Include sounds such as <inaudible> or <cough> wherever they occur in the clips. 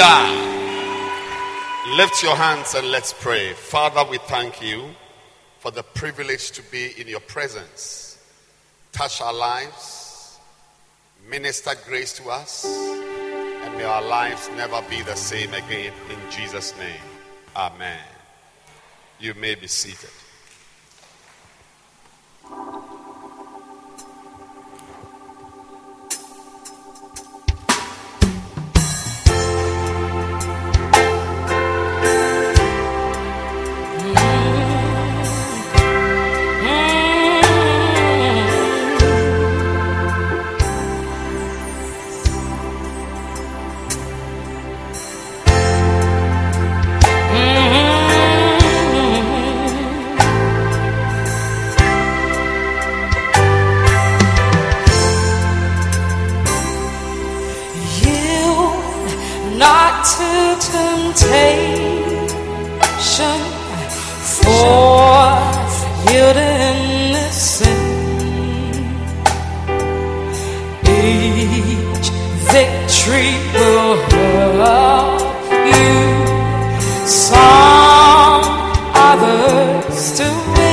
Hallelujah. Lift your hands and let's pray. Father, we thank you for the privilege to be in your presence. Touch our lives, minister grace to us, and may our lives never be the same again. In Jesus' name, amen. You may be seated. to me.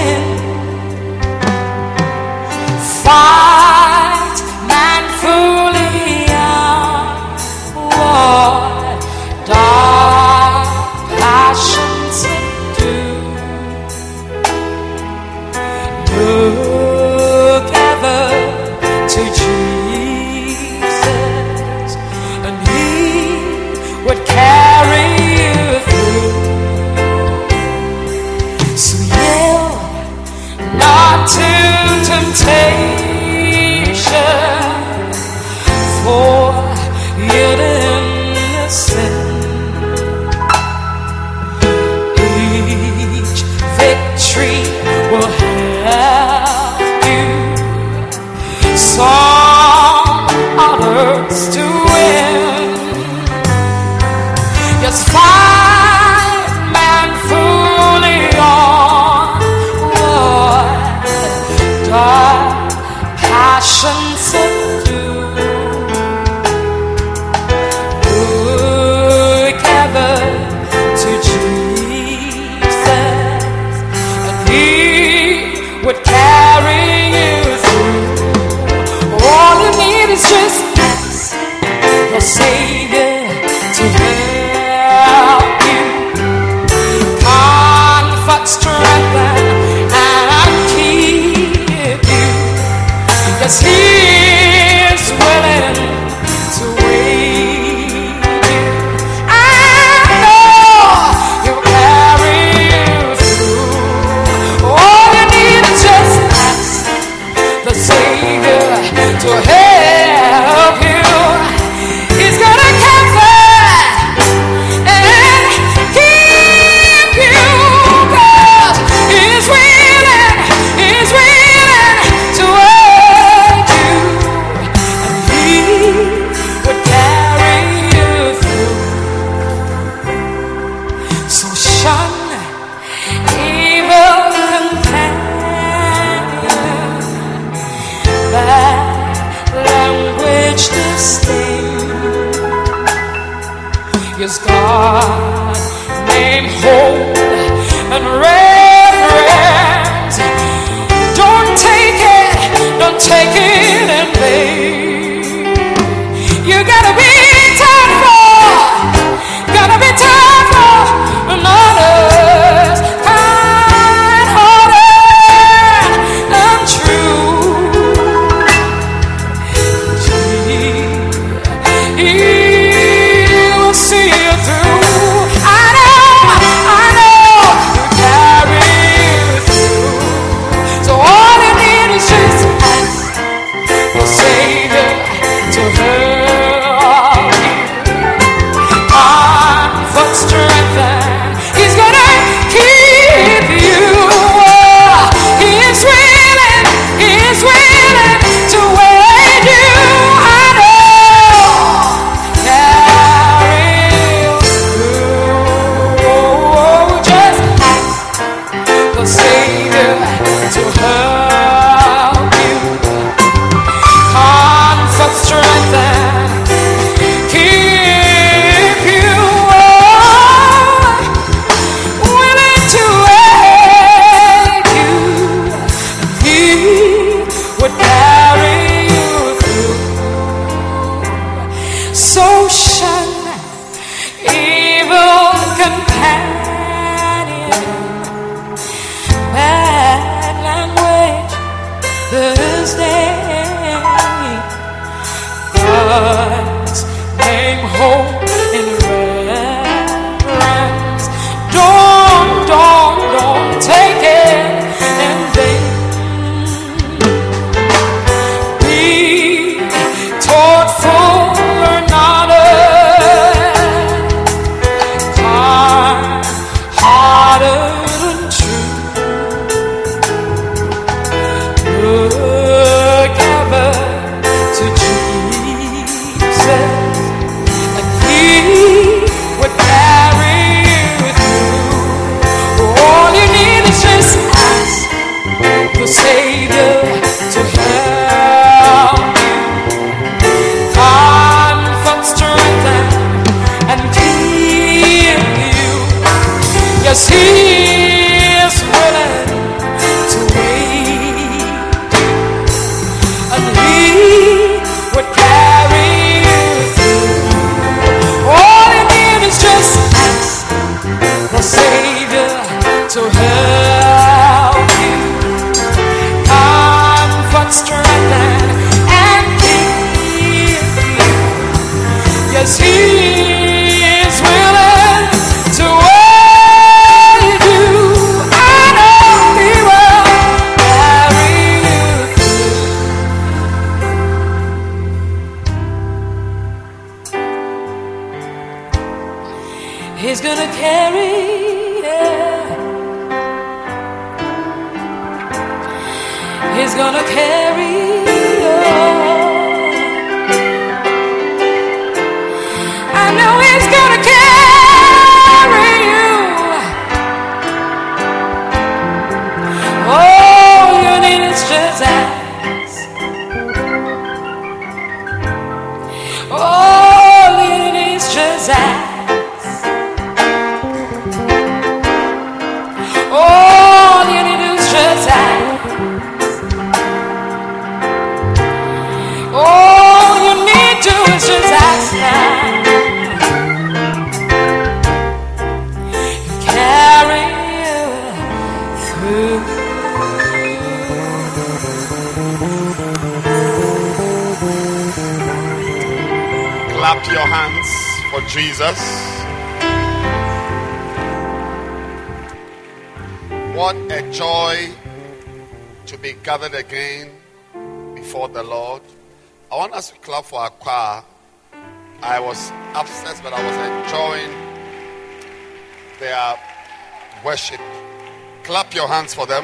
Your hands for them.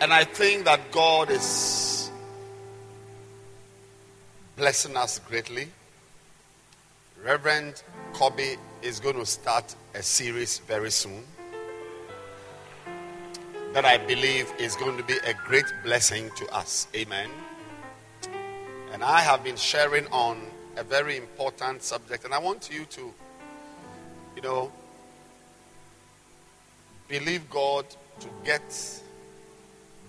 And I think that God is blessing us greatly. Reverend Kobe is going to start a series very soon that I believe is going to be a great blessing to us. Amen. And I have been sharing on a very important subject, and I want you to, you know, believe God to get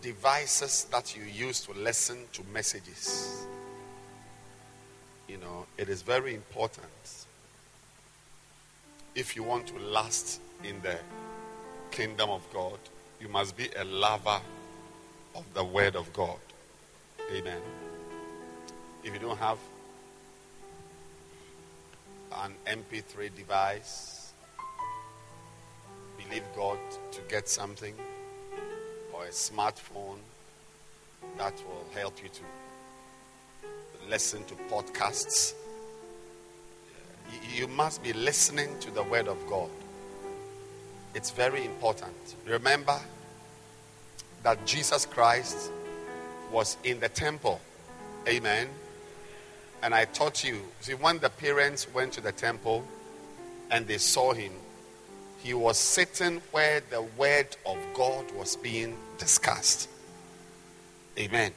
devices that you use to listen to messages. You know, it is very important if you want to last in the kingdom of God, you must be a lover of the word of God. Amen. If you don't have an MP3 device, believe God to get something or a smartphone that will help you to listen to podcasts. You- must be listening to the Word of God. It's very important. Remember that Jesus Christ was in the temple. Amen. And I taught you, see, when the parents went to the temple and they saw him, he was sitting where the word of God was being discussed. Amen.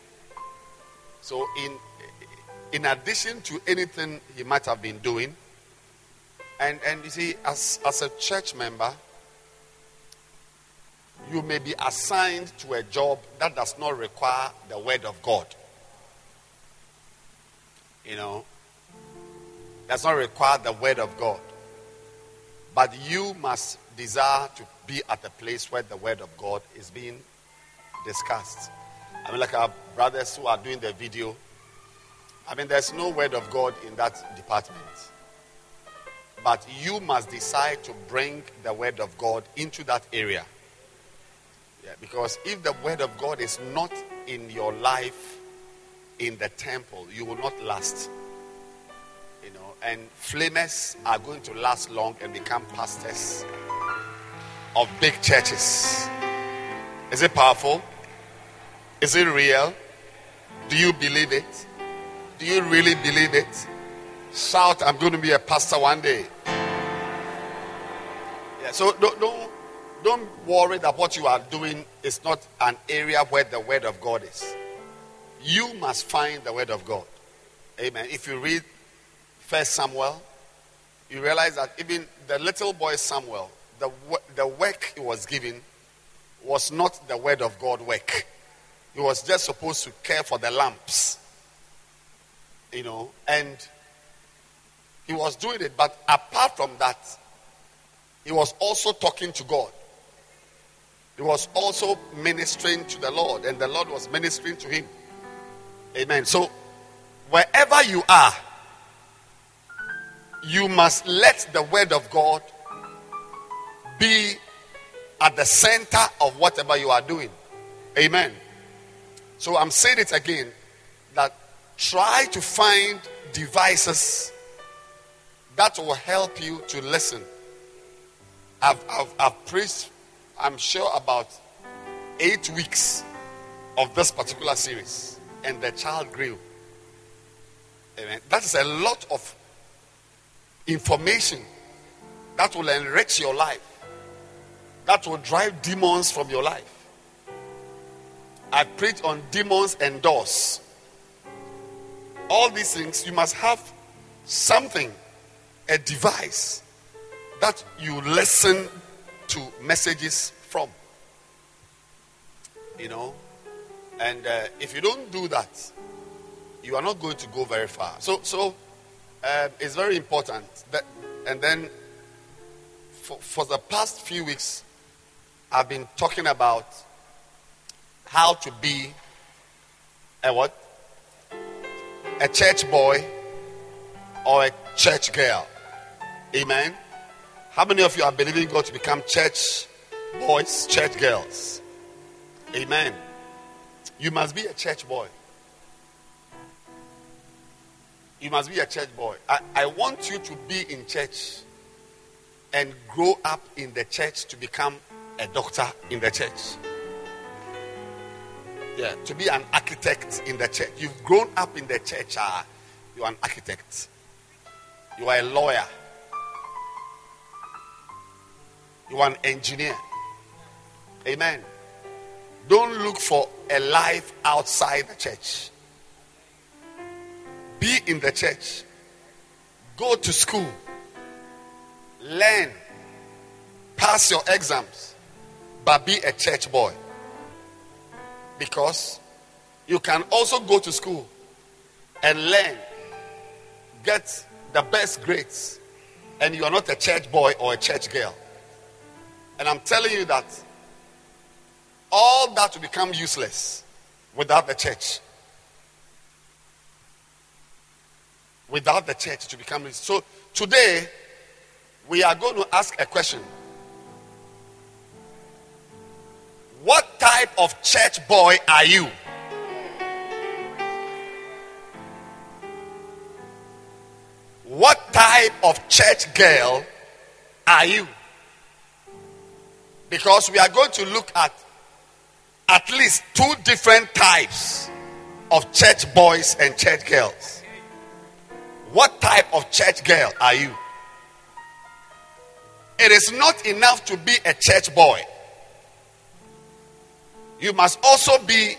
So, in, in addition to anything he might have been doing, and, and you see, as, as a church member, you may be assigned to a job that does not require the word of God. You know, does not require the word of God. But you must desire to be at the place where the word of God is being discussed. I mean, like our brothers who are doing the video, I mean, there's no word of God in that department. But you must decide to bring the word of God into that area. Yeah, because if the word of God is not in your life in the temple, you will not last. And flamers are going to last long and become pastors of big churches. Is it powerful? Is it real? Do you believe it? Do you really believe it? Shout, I'm going to be a pastor one day. Yeah, so don't, don't, don't worry that what you are doing is not an area where the word of God is. You must find the word of God. Amen. If you read First Samuel, you realize that even the little boy Samuel, the, the work he was given was not the word of God work. He was just supposed to care for the lamps. You know, and he was doing it, but apart from that, he was also talking to God. He was also ministering to the Lord, and the Lord was ministering to him. Amen. So, wherever you are, you must let the word of God be at the center of whatever you are doing. Amen. So I'm saying it again that try to find devices that will help you to listen. I've, I've, I've preached, I'm sure, about eight weeks of this particular series, and the child grew. Amen. That is a lot of information that will enrich your life, that will drive demons from your life. I preach on demons and doors. All these things, you must have something, a device that you listen to messages from. You know? And uh, if you don't do that, you are not going to go very far. So, so um, it's very important that, and then for, for the past few weeks, I've been talking about how to be a what? A church boy or a church girl. Amen. How many of you are believing God to become church boys, church girls? Amen. You must be a church boy. You must be a church boy. I, I want you to be in church and grow up in the church to become a doctor in the church. Yeah, to be an architect in the church. You've grown up in the church. Uh, you are an architect. You are a lawyer. You are an engineer. Amen. Don't look for a life outside the church. Be in the church. Go to school. Learn. Pass your exams. But be a church boy. Because you can also go to school and learn. Get the best grades. And you are not a church boy or a church girl. And I'm telling you that all that will become useless without the church. Without the church to become rich. so today we are going to ask a question. What type of church boy are you? What type of church girl are you? Because we are going to look at at least two different types of church boys and church girls. What type of church girl are you? It is not enough to be a church boy. You must also be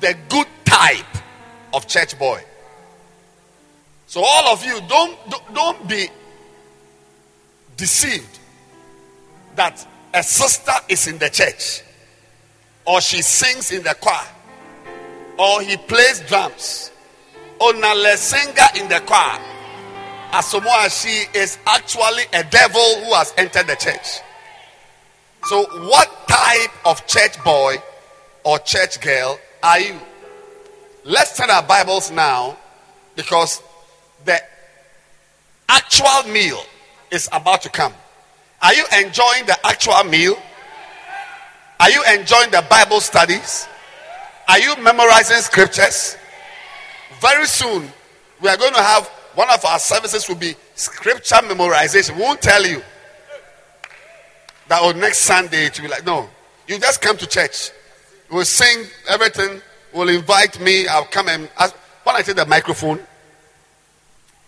the good type of church boy. So all of you don't don't be deceived that a sister is in the church or she sings in the choir or he plays drums or Nale singer in the choir as as she is actually a devil who has entered the church. So, what type of church boy or church girl are you? Let's turn our Bibles now because the actual meal is about to come. Are you enjoying the actual meal? Are you enjoying the Bible studies? Are you memorizing scriptures? Very soon, we are going to have one of our services will be scripture memorization. We won't tell you that on oh, next Sunday it will be like, no, you just come to church. We'll sing everything. We'll invite me. I'll come and ask. When I take the microphone,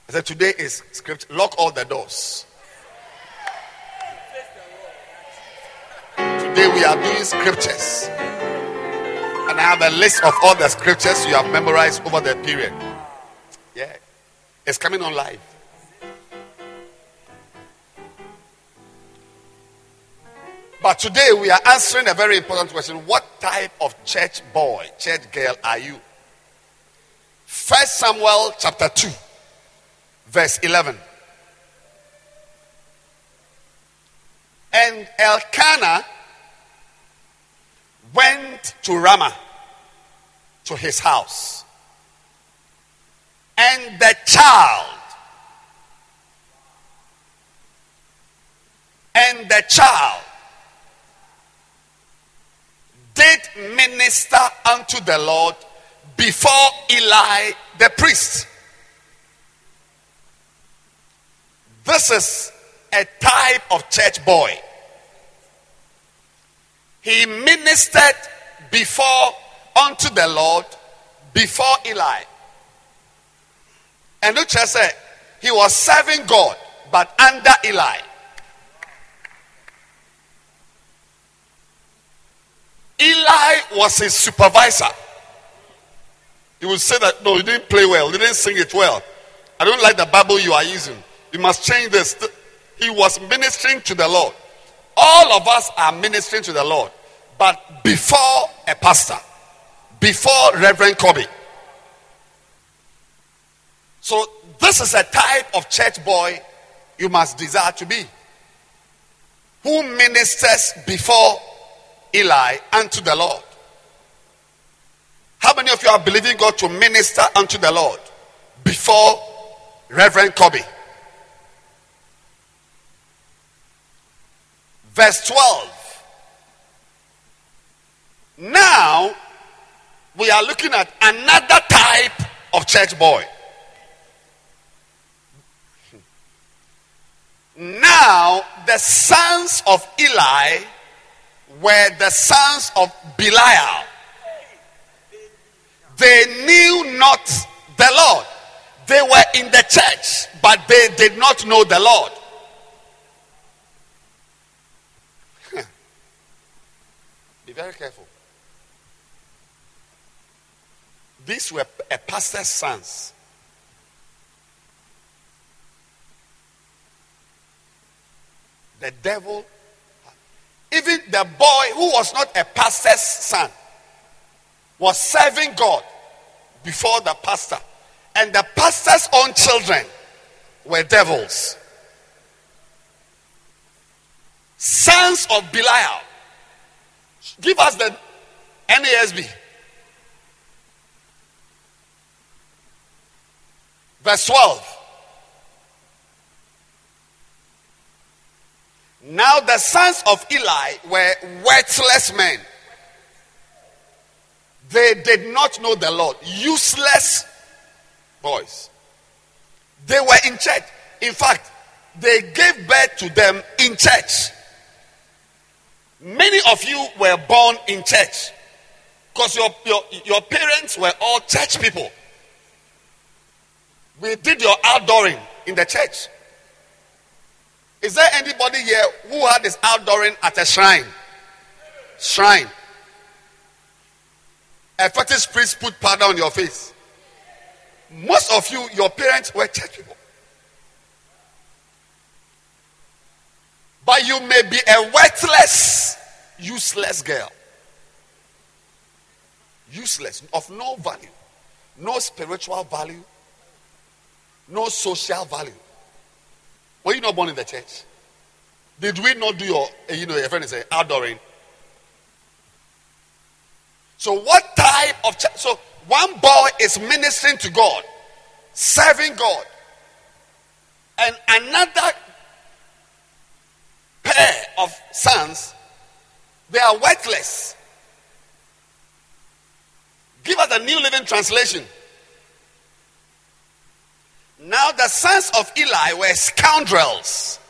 I said, today is scripture. Lock all the doors. Today we are doing scriptures. And I have a list of all the scriptures you have memorized over the period. Yeah. It's coming on live. But today we are answering a very important question. What type of church boy, church girl are you? First Samuel chapter 2, verse 11. And Elkanah went to Ramah to his house And the child, and the child did minister unto the Lord before Eli the priest. This is a type of church boy. He ministered before unto the Lord before Eli. And Luke said he was serving God, but under Eli. Eli was his supervisor. He would say that, no, you didn't play well, you didn't sing it well. I don't like the Bible you are using. You must change this. He was ministering to the Lord. All of us are ministering to the Lord. But before a pastor, before Reverend Kobe. So, this is a type of church boy you must desire to be. Who ministers before Eli unto the Lord. How many of you are believing God to minister unto the Lord before Reverend Kobe? Verse 12. Now we are looking at another type of church boy. Now the sons of Eli were the sons of Belial. They knew not the Lord. They were in the church, but they did not know the Lord. Be very careful. These were a pastor's sons. The devil even the boy who was not a pastor's son was serving God before the pastor. And the pastor's own children were devils. Sons of Belial. Give us the NASB. Verse 12. Now the sons of Eli were worthless men. They did not know the Lord. Useless boys. They were in church. In fact, they gave birth to them in church. Many of you were born in church because your, your, your parents were all church people. We did your outdooring in the church. Is there anybody here who had this outdooring at a shrine? Shrine. A fetish priest put powder on your face. Most of you, your parents were church people. But you may be a worthless, useless girl. Useless, of no value, no spiritual value, no social value. Were you not born in the church? Did we not do your, eh, you know, your friend is saying, adoring? So, what type of church? So, one boy is ministering to God, serving God, and another pair of sons, they are worthless. Give us a New Living Translation. Now the sons of Eli were scoundrels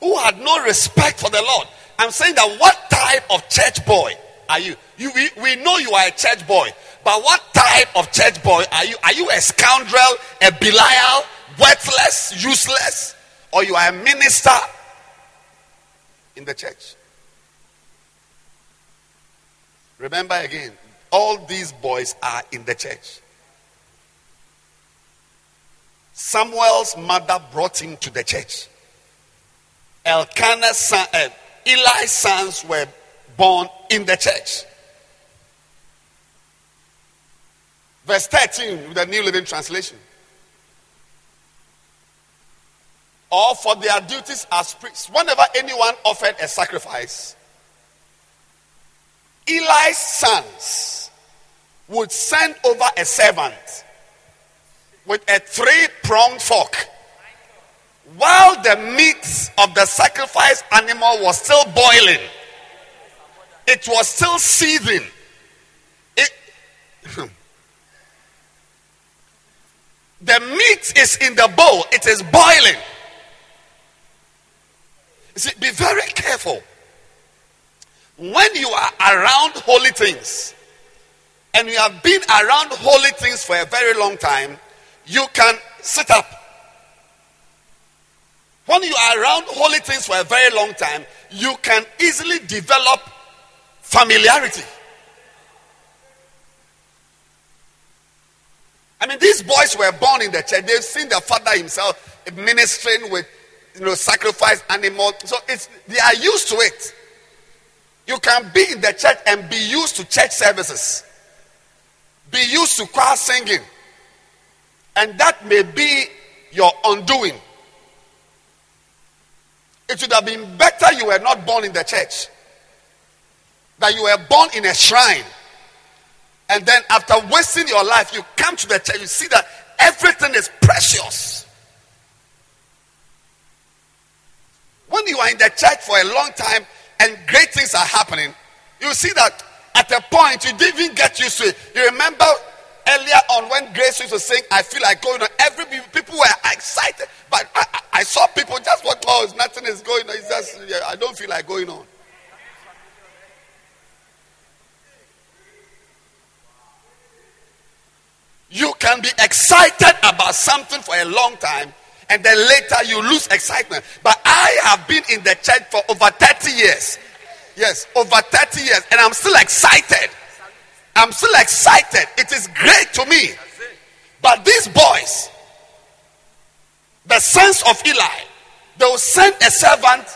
who had no respect for the Lord. I'm saying that what type of church boy are you? you we, we know you are a church boy, but what type of church boy are you? Are you a scoundrel, a Belial, worthless, useless, or you are a minister in the church? Remember again, all these boys are in the church. Samuel's mother brought him to the church. Elkanah's son, uh, Eli's sons were born in the church. Verse 13 with the New Living Translation. Or for their duties as priests. Whenever anyone offered a sacrifice, Eli's sons would send over a servant with a three pronged fork. While the meat of the sacrifice animal was still boiling, it was still seething. It, <laughs> the meat is in the bowl, it is boiling. See, be very careful. When you are around holy things, and you have been around holy things for a very long time, you can sit up. When you are around holy things for a very long time, you can easily develop familiarity. I mean, these boys were born in the church. They've seen their father himself ministering with, you know, sacrifice animals. So it's they are used to it. You can be in the church and be used to church services. Be used to choir singing. And that may be your undoing. It would have been better you were not born in the church. That you were born in a shrine. And then after wasting your life, you come to the church, you see that everything is precious. When you are in the church for a long time and great things are happening, you see that at a point you didn't even get used to it. You remember earlier on when Grace used to sing, I feel like going on. Every people were excited, but I, I, saw people just what oh, nothing is going on. It's just I don't feel like going on. You can be excited about something for a long time, and then later you lose excitement. But I have been in the church for over 30 years. Yes, over 30 years, and I'm still excited. I'm still excited. It is great to me. But these boys, the sons of Eli, they will send a servant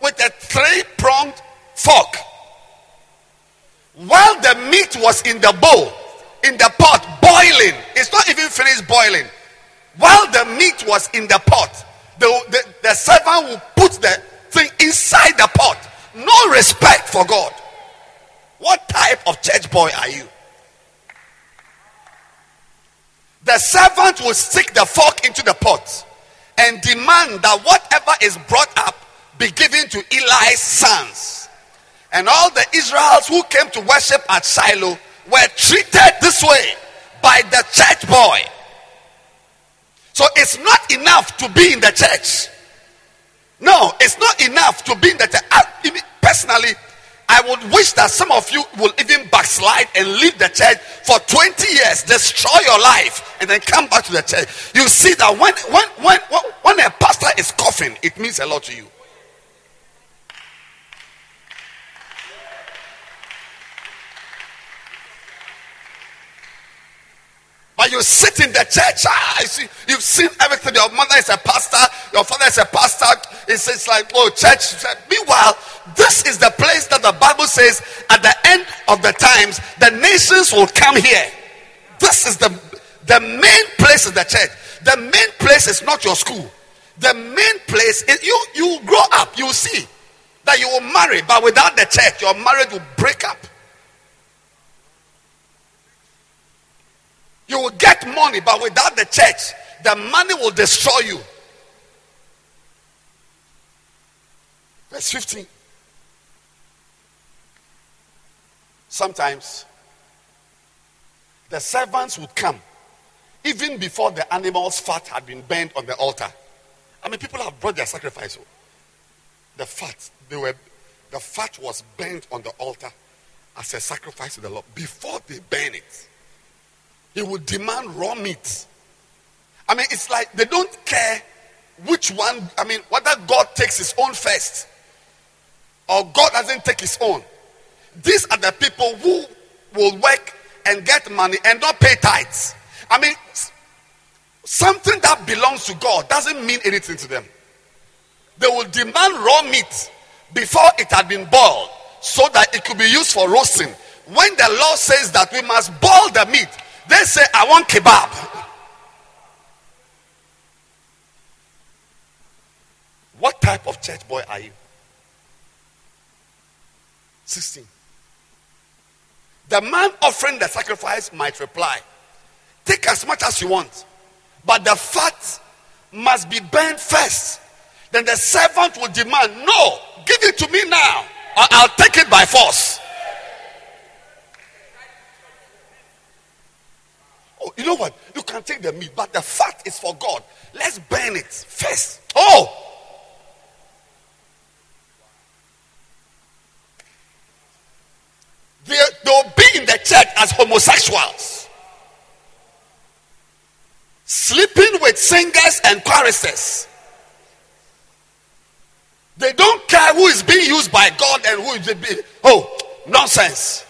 with a three pronged fork. While the meat was in the bowl, in the pot, boiling, it's not even finished boiling. While the meat was in the pot, the, the, the servant will put the thing inside the pot. No respect for God. What type of church boy are you? The servant will stick the fork into the pot and demand that whatever is brought up be given to Eli's sons. And all the Israelites who came to worship at Shiloh were treated this way by the church boy. So it's not enough to be in the church. No, it's not enough to be in the church. I, personally, I would wish that some of you will even backslide and leave the church for 20 years, destroy your life, and then come back to the church. You see that when when when when a pastor is coughing, it means a lot to you. But you sit in the church, ah, you see, you've seen everything. Your mother is a pastor, your father is a pastor. It's, it's like, oh, church. Meanwhile, this is the place that the Bible says at the end of the times, the nations will come here. This is the, the main place is the church. The main place is not your school. The main place is you, you grow up, you see that you will marry, but without the church, your marriage will break up. You will get money, but without the church, the money will destroy you. Verse 15. Sometimes the servants would come even before the animal's fat had been burned on the altar. I mean, people have brought their sacrifice. Oh. The fat, they were, the fat was burned on the altar as a sacrifice to the Lord before they burn it. He would demand raw meat. I mean, it's like they don't care which one, I mean, whether God takes his own first or God doesn't take his own. These are the people who will work and get money and not pay tithes. I mean, something that belongs to God doesn't mean anything to them. They will demand raw meat before it had been boiled so that it could be used for roasting. When the law says that we must boil the meat, they say, I want kebab. What type of church boy are you? 16. The man offering the sacrifice might reply, Take as much as you want, but the fat must be burned first. Then the servant will demand, No, give it to me now, or I'll take it by force. Oh, you know what? You can take the meat, but the fat is for God. Let's burn it first. Oh! They, they'll be in the church as homosexuals, sleeping with singers and choristers. They don't care who is being used by God and who is being. Oh, nonsense.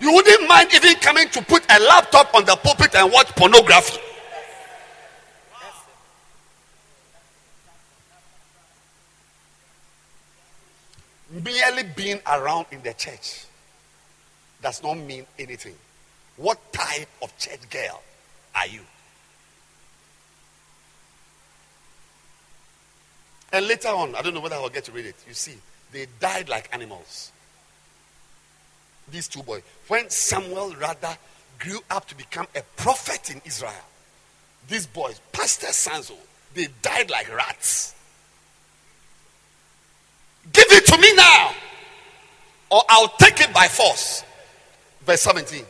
You wouldn't mind even coming to put a laptop on the pulpit and watch pornography. Merely being around in the church does not mean anything. What type of church girl are you? And later on, I don't know whether I'll get to read it. You see, they died like animals. These two boys. When Samuel rather grew up to become a prophet in Israel, these boys, Pastor Sanzo, they died like rats. Give it to me now, or I'll take it by force. Verse 17.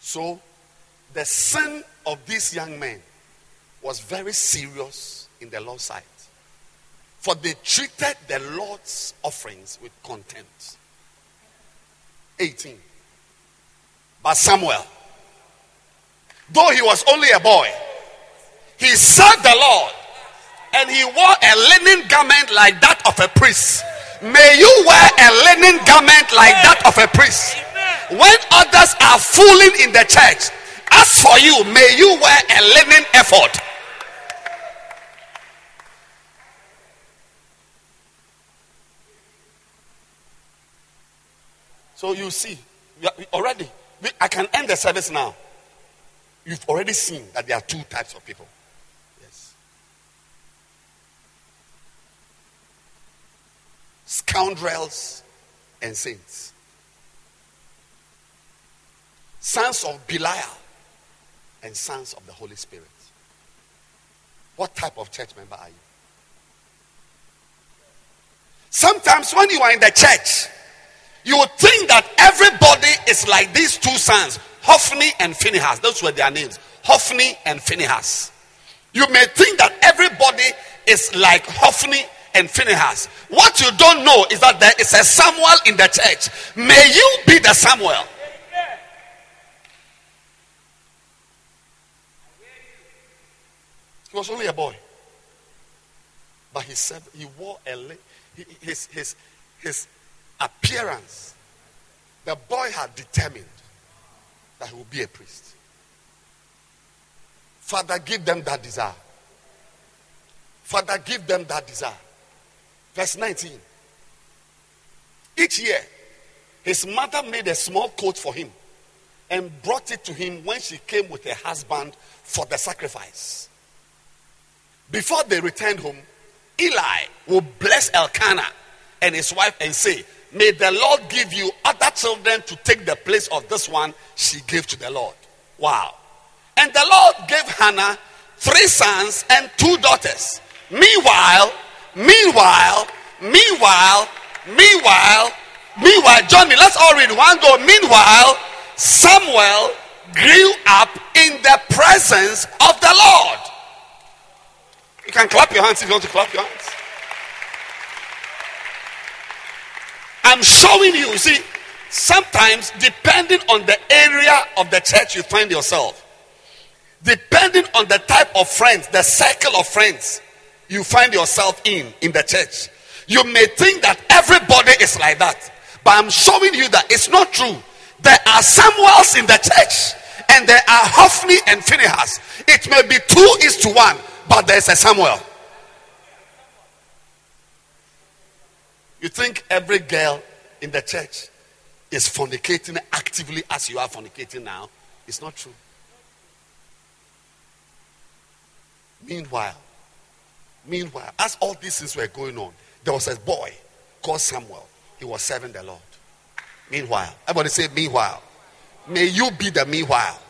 So, the sin of these young men was very serious in the Lord's sight. For they treated the Lord's offerings with contempt. 18. But Samuel, though he was only a boy, he served the Lord and he wore a linen garment like that of a priest. May you wear a linen garment like that of a priest. When others are fooling in the church, as for you, may you wear a linen ephod. So you see, we are already, I can end the service now. You've already seen that there are two types of people. Yes. Scoundrels and saints. Sons of Belial and sons of the Holy Spirit. What type of church member are you? Sometimes when you are in the church, you think that everybody is like these two sons, Hophni and Phinehas. Those were their names. Hophni and Phinehas. You may think that everybody is like Hophni and Phinehas. What you don't know is that there is a Samuel in the church. May you be the Samuel. He was only a boy. But he said he wore a his his his appearance, the boy had determined that he would be a priest. Father, give them that desire. Father, give them that desire. Verse 19. Each year, his mother made a small coat for him and brought it to him when she came with her husband for the sacrifice. Before they returned home, Eli would bless Elkanah and his wife and say, May the Lord give you other children to take the place of this one she gave to the Lord. Wow. And the Lord gave Hannah three sons and two daughters. Meanwhile, meanwhile, meanwhile, meanwhile, meanwhile, Johnny, let's all read one go. Meanwhile, Samuel grew up in the presence of the Lord. You can clap your hands if you want to clap your hands. I'm showing you, see, sometimes depending on the area of the church you find yourself, depending on the type of friends, the circle of friends you find yourself in in the church, you may think that everybody is like that. But I'm showing you that it's not true. There are Samuels in the church, and there are Hophni and Phinehas. It may be two is to one, but there's a Samuel. You think every girl in the church is fornicating actively as you are fornicating now? It's not true. Meanwhile, meanwhile, as all these things were going on, there was a boy called Samuel. He was serving the Lord. Meanwhile, everybody say, meanwhile. May you be the meanwhile.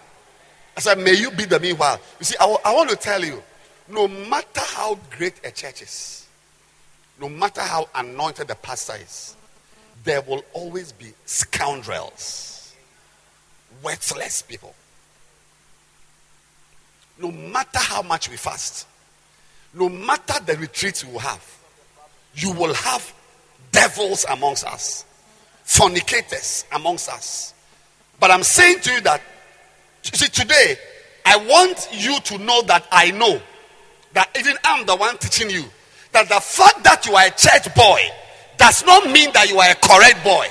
I said, may you be the meanwhile. You see, I, I want to tell you, no matter how great a church is, no matter how anointed the pastor is, there will always be scoundrels, worthless people. No matter how much we fast, no matter the retreats you have, you will have devils amongst us, fornicators amongst us. But I'm saying to you that, see, today, I want you to know that I know that even I'm the one teaching you that the fact that you are a church boy does not mean that you are a correct boy.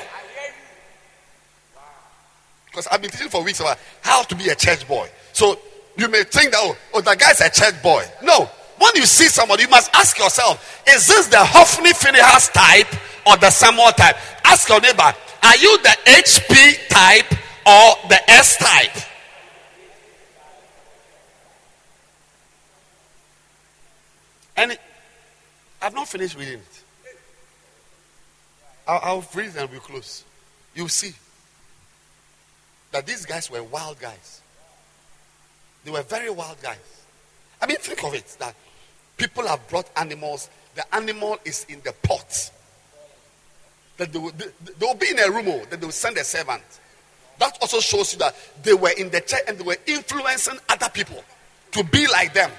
Because I've been teaching for weeks about how to be a church boy. So you may think that, oh, oh the guy's a church boy. No. When you see somebody, you must ask yourself, is this the Hophni Phinehas type or the Samuel type? Ask your neighbor, are you the HP type or the S type? And I've not finished reading it. I'll, I'll and we'll close. You'll see that these guys were wild guys. They were very wild guys. I mean, think of it that people have brought animals, the animal is in the pot. That they will, they, they will be in a room, oh, that they will send a servant. That also shows you that they were in the church and they were influencing other people to be like them.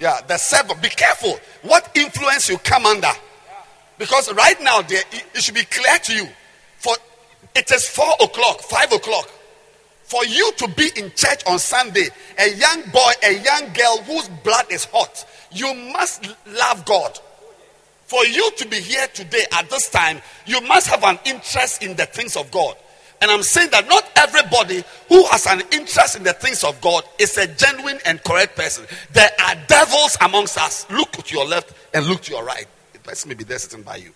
Yeah, the servant. Be careful what influence you come under. Because right now, there, it should be clear to you. For it is four o'clock, five o'clock. For you to be in church on Sunday, a young boy, a young girl whose blood is hot, you must love God. For you to be here today at this time, you must have an interest in the things of God. And I'm saying that not everybody who has an interest in the things of God is a genuine and correct person. There are devils amongst us. Look to your left and look to your right. The person may be there sitting by you.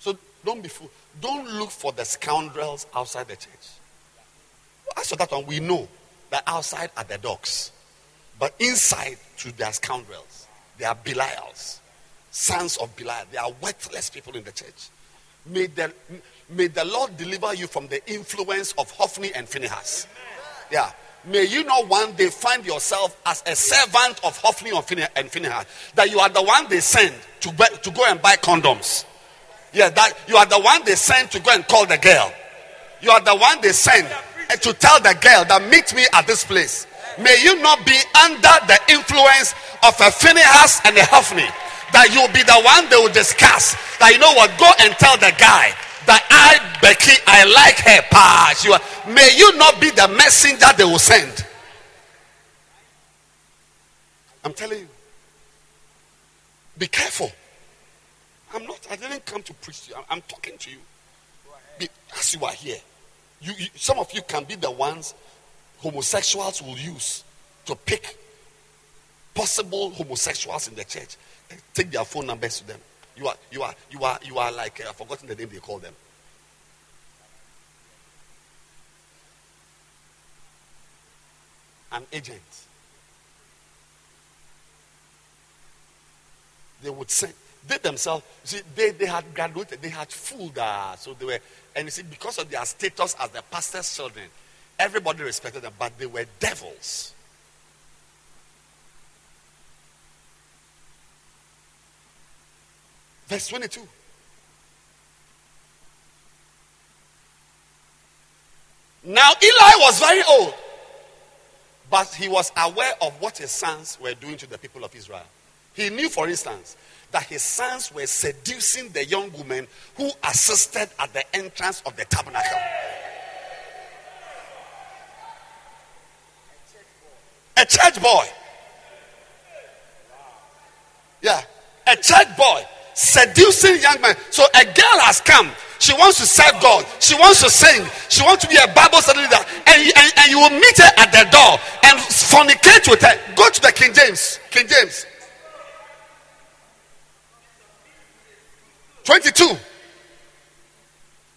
So don't be fool. Don't look for the scoundrels outside the church. As for that one, we know that outside are the dogs, but inside to their scoundrels. They are Belials, sons of Belial. They are worthless people in the church. May the, may the Lord deliver you from the influence of Hophni and Phinehas. Yeah. May you not one day find yourself as a servant of Hophni and Phinehas. That you are the one they send to, to go and buy condoms. Yeah, that you are the one they send to go and call the girl. You are the one they send eh, to tell the girl that meet me at this place. May you not be under the influence of a Phinehas and a Hophni. That you'll be the one they will discuss. That you know what? Go and tell the guy that I, Becky, I like her. Pass. You are, may you not be the messenger they will send. I'm telling you. Be careful. I'm not, I didn't come to preach to you. I'm, I'm talking to you. Be, as you are here. You, you, some of you can be the ones homosexuals will use to pick possible homosexuals in the church. and Take their phone numbers to them. You are, you are, you are, you are like uh, I've forgotten the name they call them. An agent. They would send they themselves, see, they, they had graduated, they had fooled, uh, so they were, and you see, because of their status as the pastor's children, everybody respected them, but they were devils. Verse 22. Now Eli was very old, but he was aware of what his sons were doing to the people of Israel. He knew, for instance, that his sons were seducing the young women who assisted at the entrance of the tabernacle. A church boy. Yeah, a church boy seducing young men. So a girl has come. She wants to serve God. She wants to sing. She wants to be a Bible study leader. And, and, and you will meet her at the door and fornicate with her. Go to the King James. King James. 22.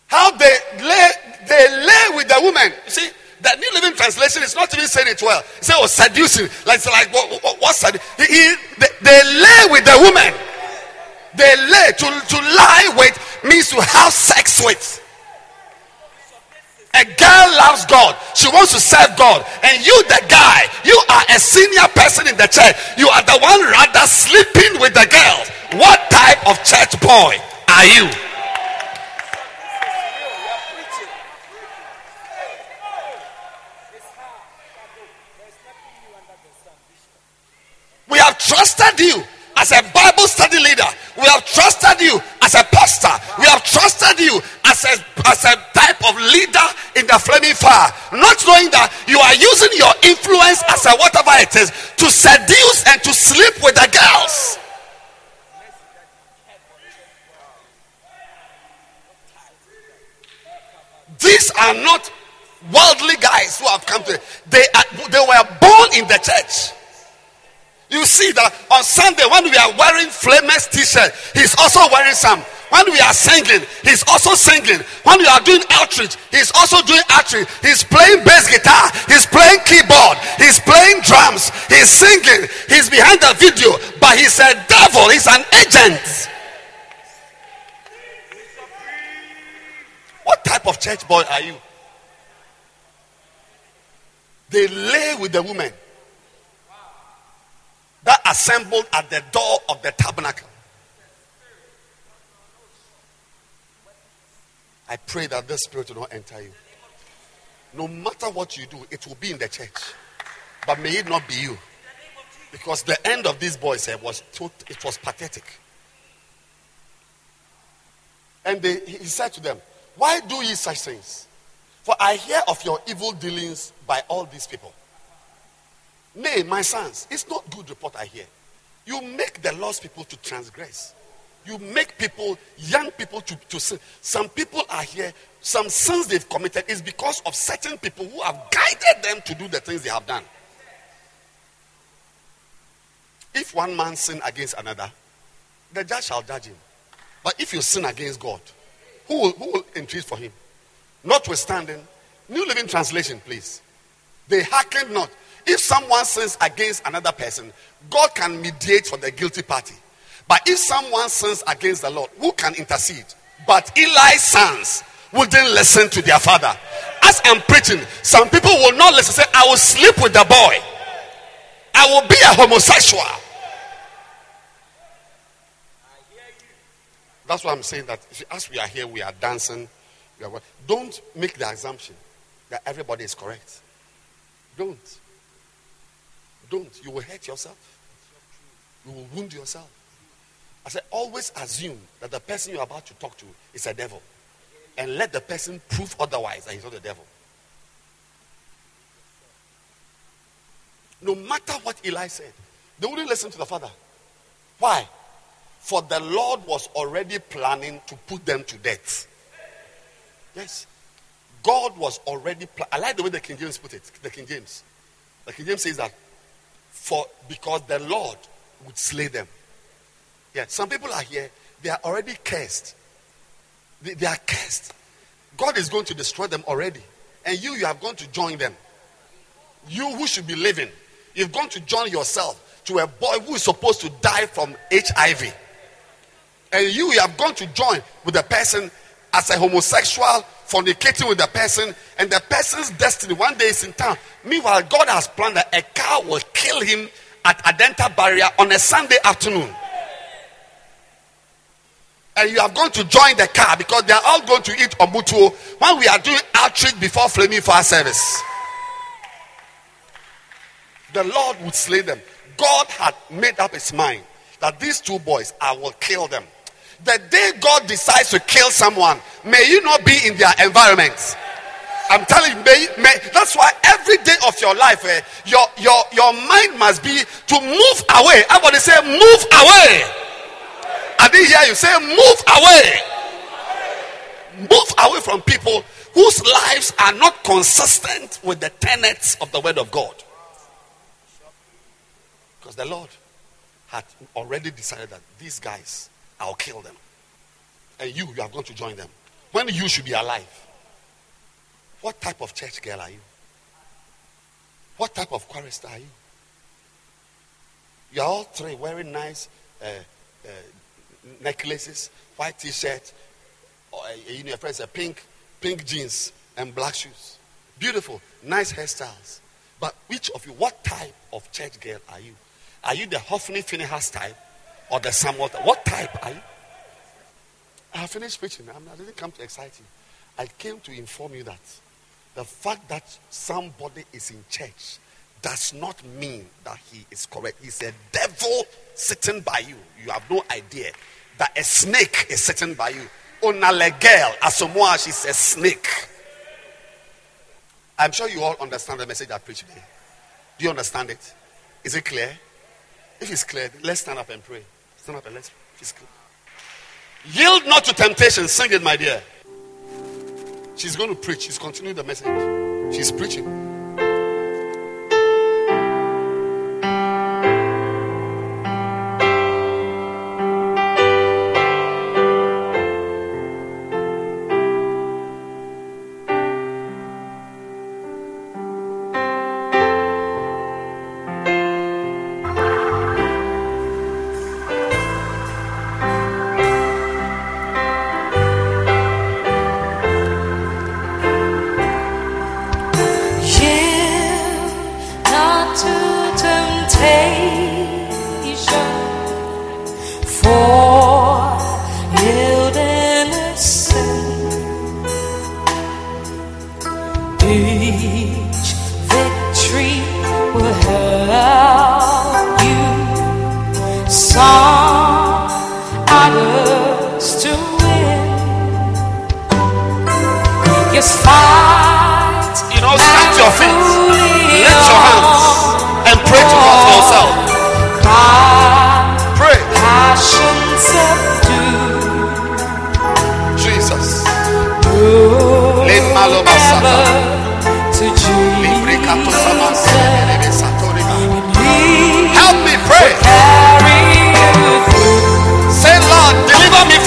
How they lay, they lay with the woman. You see, the New Living Translation is not even saying it well. It says, oh, seducing. Like, it's like what, what, what's that? He, he, they, they lay with the woman. They lay. To, to lie with means to have sex with. A girl loves God. She wants to serve God. And you, the guy, you are a senior person in the church. You are the one rather sleeping with the girls. What type of church boy are you? We have trusted you as a Bible study leader. We have trusted you as a pastor. We have trusted you as a, as a type of leader in the flaming fire. Not knowing that you are using your influence as a whatever it is to seduce and to sleep with the girls. These are not worldly guys who have come to they are, they were born in the church. You see that on Sunday when we are wearing flamers t-shirt, he's also wearing some. When we are singing, he's also singing. When we are doing outreach, he's also doing outreach. He's playing bass guitar, he's playing keyboard, he's playing drums, he's singing, he's behind the video, but he's a devil, he's an agent. Of church boy are you? They lay with the woman that assembled at the door of the tabernacle. I pray that this spirit will not enter you. No matter what you do, it will be in the church. But may it not be you. Because the end of these boys uh, was it was pathetic. And they, he said to them, Why do ye such things? For I hear of your evil dealings by all these people. Nay, my sons, it's not good report I hear. You make the lost people to transgress. You make people, young people to, to sin. Some people are here, some sins they've committed is because of certain people who have guided them to do the things they have done. If one man sin against another, the judge shall judge him. But if you sin against God, who will, who will entreat for him? Notwithstanding, New Living Translation, please. They hearkened not. If someone sins against another person, God can mediate for the guilty party. But if someone sins against the Lord, who can intercede? But Eli's sons wouldn't listen to their father. As I'm preaching, some people will not listen. Say, I will sleep with the boy. I will be a homosexual. That's why I'm saying that as we are here, we are dancing. We are, don't make the assumption that everybody is correct. Don't. Don't. You will hurt yourself. You will wound yourself. I said, always assume that the person you're about to talk to is a devil. And let the person prove otherwise that he's not a devil. No matter what Eli said, they wouldn't listen to the father. Why? For the Lord was already planning to put them to death. Yes. God was already. I like the way the King James put it. The King James. The King James says that for because the Lord would slay them. Yeah, some people are here, they are already cursed. They, they are cursed. God is going to destroy them already. And you, you have gone to join them. You who should be living, you've gone to join yourself to a boy who is supposed to die from HIV. And you, have gone to join with the person as a homosexual, fornicating with the person, and the person's destiny one day is in town. Meanwhile, God has planned that a car will kill him at Adenta barrier on a Sunday afternoon. And you have gone to join the car because they are all going to eat omutuo when we are doing outreach before flaming fire service. The Lord would slay them. God had made up his mind that these two boys, I will kill them. The day God decides to kill someone, may you not be in their environment. I'm telling you, may, may, that's why every day of your life, eh, your, your, your mind must be to move away. Everybody say, move away. I didn't hear you say, move away. Move away from people whose lives are not consistent with the tenets of the Word of God. Because the Lord had already decided that these guys, I'll kill them. And you, you are going to join them. When you should be alive. What type of church girl are you? What type of chorister are you? You are all three wearing nice uh, uh, necklaces, white t-shirt, or uh, you know, your friends, a pink, pink jeans and black shoes. Beautiful, nice hairstyles. But which of you, what type of church girl are you? Are you the Hophni Phinehas type or the Samuel? What type are you? I have finished preaching. I didn't come to excite you. I came to inform you that the fact that somebody is in church does not mean that he is correct. He's a devil sitting by you. You have no idea that a snake is sitting by you. Onalegel, Asamoah, she's a snake. I'm sure you all understand the message I preached today. Do you understand it? Is it clear? If it's clear, let's stand up and pray. Stand up and let's. Yield not to temptation. Sing it, my dear. She's going to preach. She's continuing the message. She's preaching.